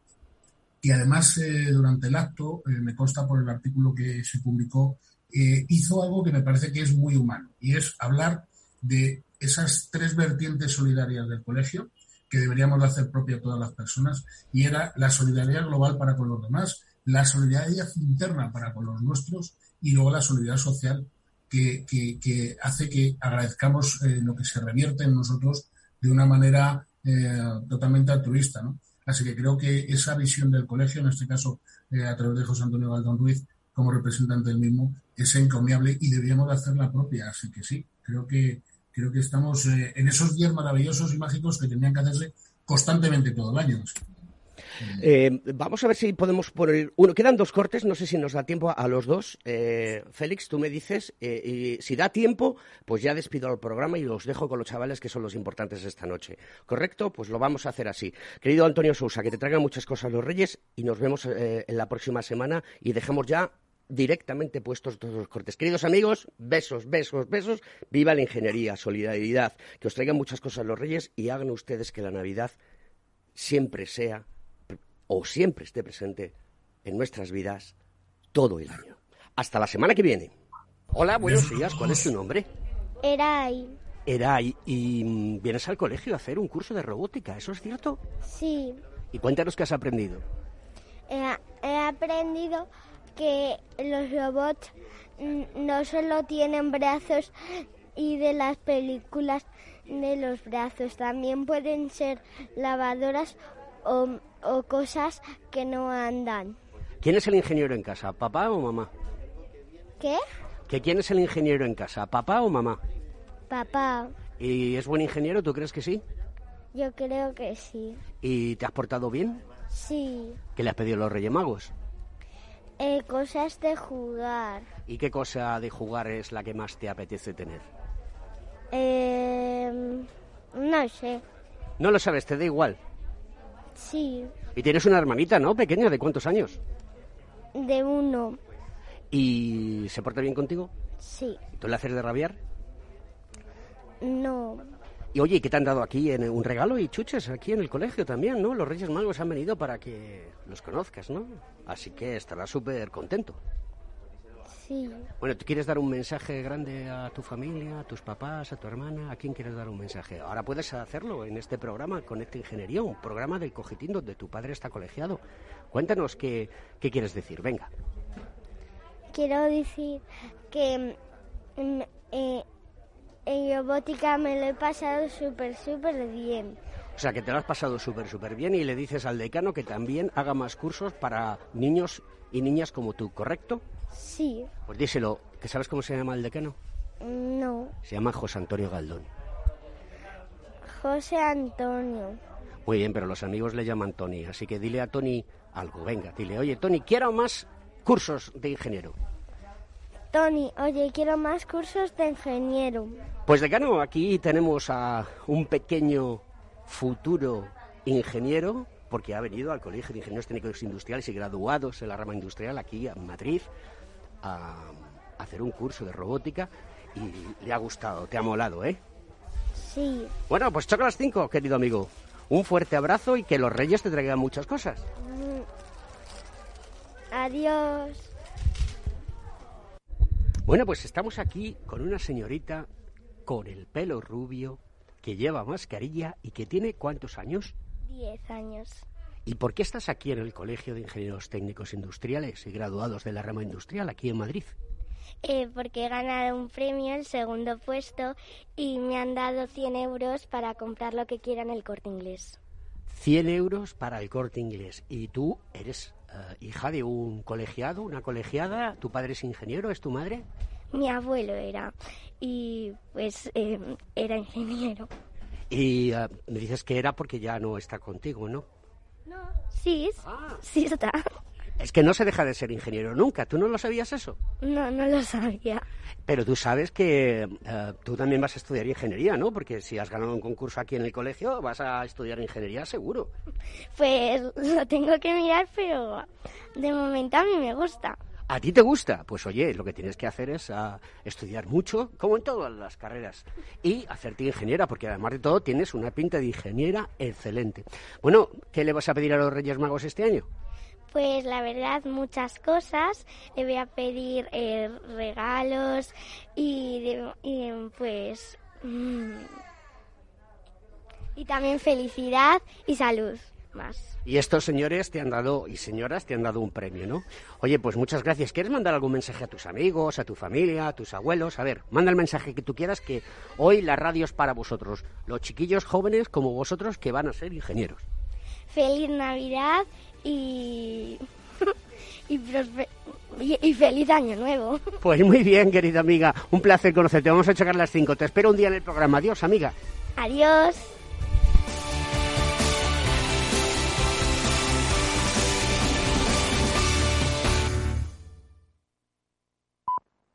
y además eh, durante el acto, eh, me consta por el artículo que se publicó, eh, hizo algo que me parece que es muy humano y es hablar de esas tres vertientes solidarias del colegio que deberíamos hacer propia a todas las personas y era la solidaridad global para con los demás, la solidaridad interna para con los nuestros y luego la solidaridad social que, hace que agradezcamos eh, lo que se revierte en nosotros de una manera eh, totalmente altruista. ¿no? Así que creo que esa visión del colegio, en este caso eh, a través de José Antonio Galdón Ruiz, como representante del mismo, es encomiable y deberíamos de hacer la propia. Así que sí, creo que creo que estamos en esos días maravillosos y mágicos que tenían que hacerse constantemente todo el año. Eh, vamos a ver si podemos poner uno. Quedan dos cortes, no sé si nos da tiempo a los dos. Eh, Félix, tú me dices, y si da tiempo, pues ya despido el programa y los dejo con los chavales que son los importantes esta noche. ¿Correcto? Pues lo vamos a hacer así. Querido Antonio Sousa, que te traigan muchas cosas los Reyes y nos vemos en la próxima semana y dejemos ya directamente puestos todos los cortes. Queridos amigos, besos, besos, besos. Viva la ingeniería, solidaridad, que os traigan muchas cosas los Reyes y hagan ustedes que la Navidad siempre sea o siempre esté presente en nuestras vidas todo el año. Hasta la semana que viene. Hola, buenos días. ¿Cuál es tu nombre? Eray. Eray, y mm, vienes al colegio a hacer un curso de robótica, ¿eso es cierto? Sí. Y cuéntanos qué has aprendido. he aprendido que los robots no solo tienen brazos y de las películas de los brazos, también pueden ser lavadoras o, cosas que no andan. ¿Quién es el ingeniero en casa, papá o mamá? ¿Qué? ¿Que quién es el ingeniero en casa, papá o mamá? Papá. ¿Y es buen ingeniero? ¿Tú crees que sí? Yo creo que sí. ¿Y te has portado bien? Sí. ¿Qué le has pedido a los Reyes Magos? Eh, cosas de jugar. ¿Y qué cosa de jugar es la que más te apetece tener? Eh, no sé. No lo sabes, te da igual. Sí. Y tienes una hermanita, ¿no? Pequeña, ¿de cuántos años? De uno. ¿Y se porta bien contigo? Sí. ¿Tú le haces de rabiar? No. Y oye, ¿qué te han dado aquí? En un regalo y chuches aquí en el colegio también, ¿no? Los Reyes Magos han venido para que los conozcas, ¿no? Así que estarás súper contento. Sí. Bueno, ¿tú quieres dar un mensaje grande a tu familia, a tus papás, a tu hermana? ¿A quién quieres dar un mensaje? Ahora puedes hacerlo en este programa Conecta Ingeniería, un programa del Cogitín donde tu padre está colegiado. Cuéntanos qué, qué quieres decir, venga. Quiero decir que mm, eh, en robótica me lo he pasado súper, súper bien. O sea, que te lo has pasado súper, súper bien y le dices al decano que también haga más cursos para niños y niñas como tú, ¿correcto? Sí. Pues díselo, ¿que sabes cómo se llama el decano? No. Se llama José Antonio Galdón. José Antonio. Muy bien, pero los amigos le llaman Tony, así que dile a Tony algo, venga, dile, oye, Tony, quiero más cursos de ingeniero. Tony, oye, quiero más cursos de ingeniero. Pues decano, aquí tenemos a un pequeño futuro ingeniero, porque ha venido al Colegio de Ingenieros Técnicos Industriales y graduados en la rama industrial aquí en Madrid a hacer un curso de robótica y le ha gustado, te ha molado, ¿eh? Sí. Bueno, pues choca las cinco, querido amigo. Un fuerte abrazo y que los reyes te traigan muchas cosas. Mm. Adiós. Bueno, pues estamos aquí con una señorita con el pelo rubio, que lleva mascarilla y que tiene cuántos años? Diez años. ¿Y por qué estás aquí en el Colegio de Ingenieros Técnicos Industriales y graduados de la rama industrial aquí en Madrid? Eh, porque he ganado un premio, el segundo puesto, y me han dado 100 euros para comprar lo que quiera en el corte inglés. 100 euros para el corte inglés. ¿Y tú eres eh, hija de un colegiado, una colegiada? ¿Tu padre es ingeniero? ¿Es tu madre? Mi abuelo era. Y pues eh, era ingeniero. Y eh, me dices que era porque ya no está contigo, ¿no? Sí, ah. sí está. Es que no se deja de ser ingeniero nunca. ¿Tú no lo sabías eso? No, no lo sabía. Pero tú sabes que eh, tú también vas a estudiar ingeniería, ¿no? Porque si has ganado un concurso aquí en el colegio, vas a estudiar ingeniería seguro. Pues lo tengo que mirar, pero de momento a mí me gusta. ¿A ti te gusta? Pues oye, lo que tienes que hacer es ah, estudiar mucho, como en todas las carreras, y hacerte ingeniera, porque además de todo tienes una pinta de ingeniera excelente. Bueno, ¿qué le vas a pedir a los Reyes Magos este año? Pues la verdad, muchas cosas. Le voy a pedir eh, regalos y, pues. Mm, y también felicidad y salud. Más. Y estos señores te han dado, y señoras, te han dado un premio, ¿no? Oye, pues muchas gracias. ¿Quieres mandar algún mensaje a tus amigos, a tu familia, a tus abuelos? A ver, manda el mensaje que tú quieras, que hoy la radio es para vosotros, los chiquillos jóvenes como vosotros que van a ser ingenieros. feliz Navidad y, y, feliz Año Nuevo. Pues muy bien, querida amiga. Un placer conocerte. Vamos a checar las cinco. Te espero un día en el programa. Adiós, amiga. Adiós.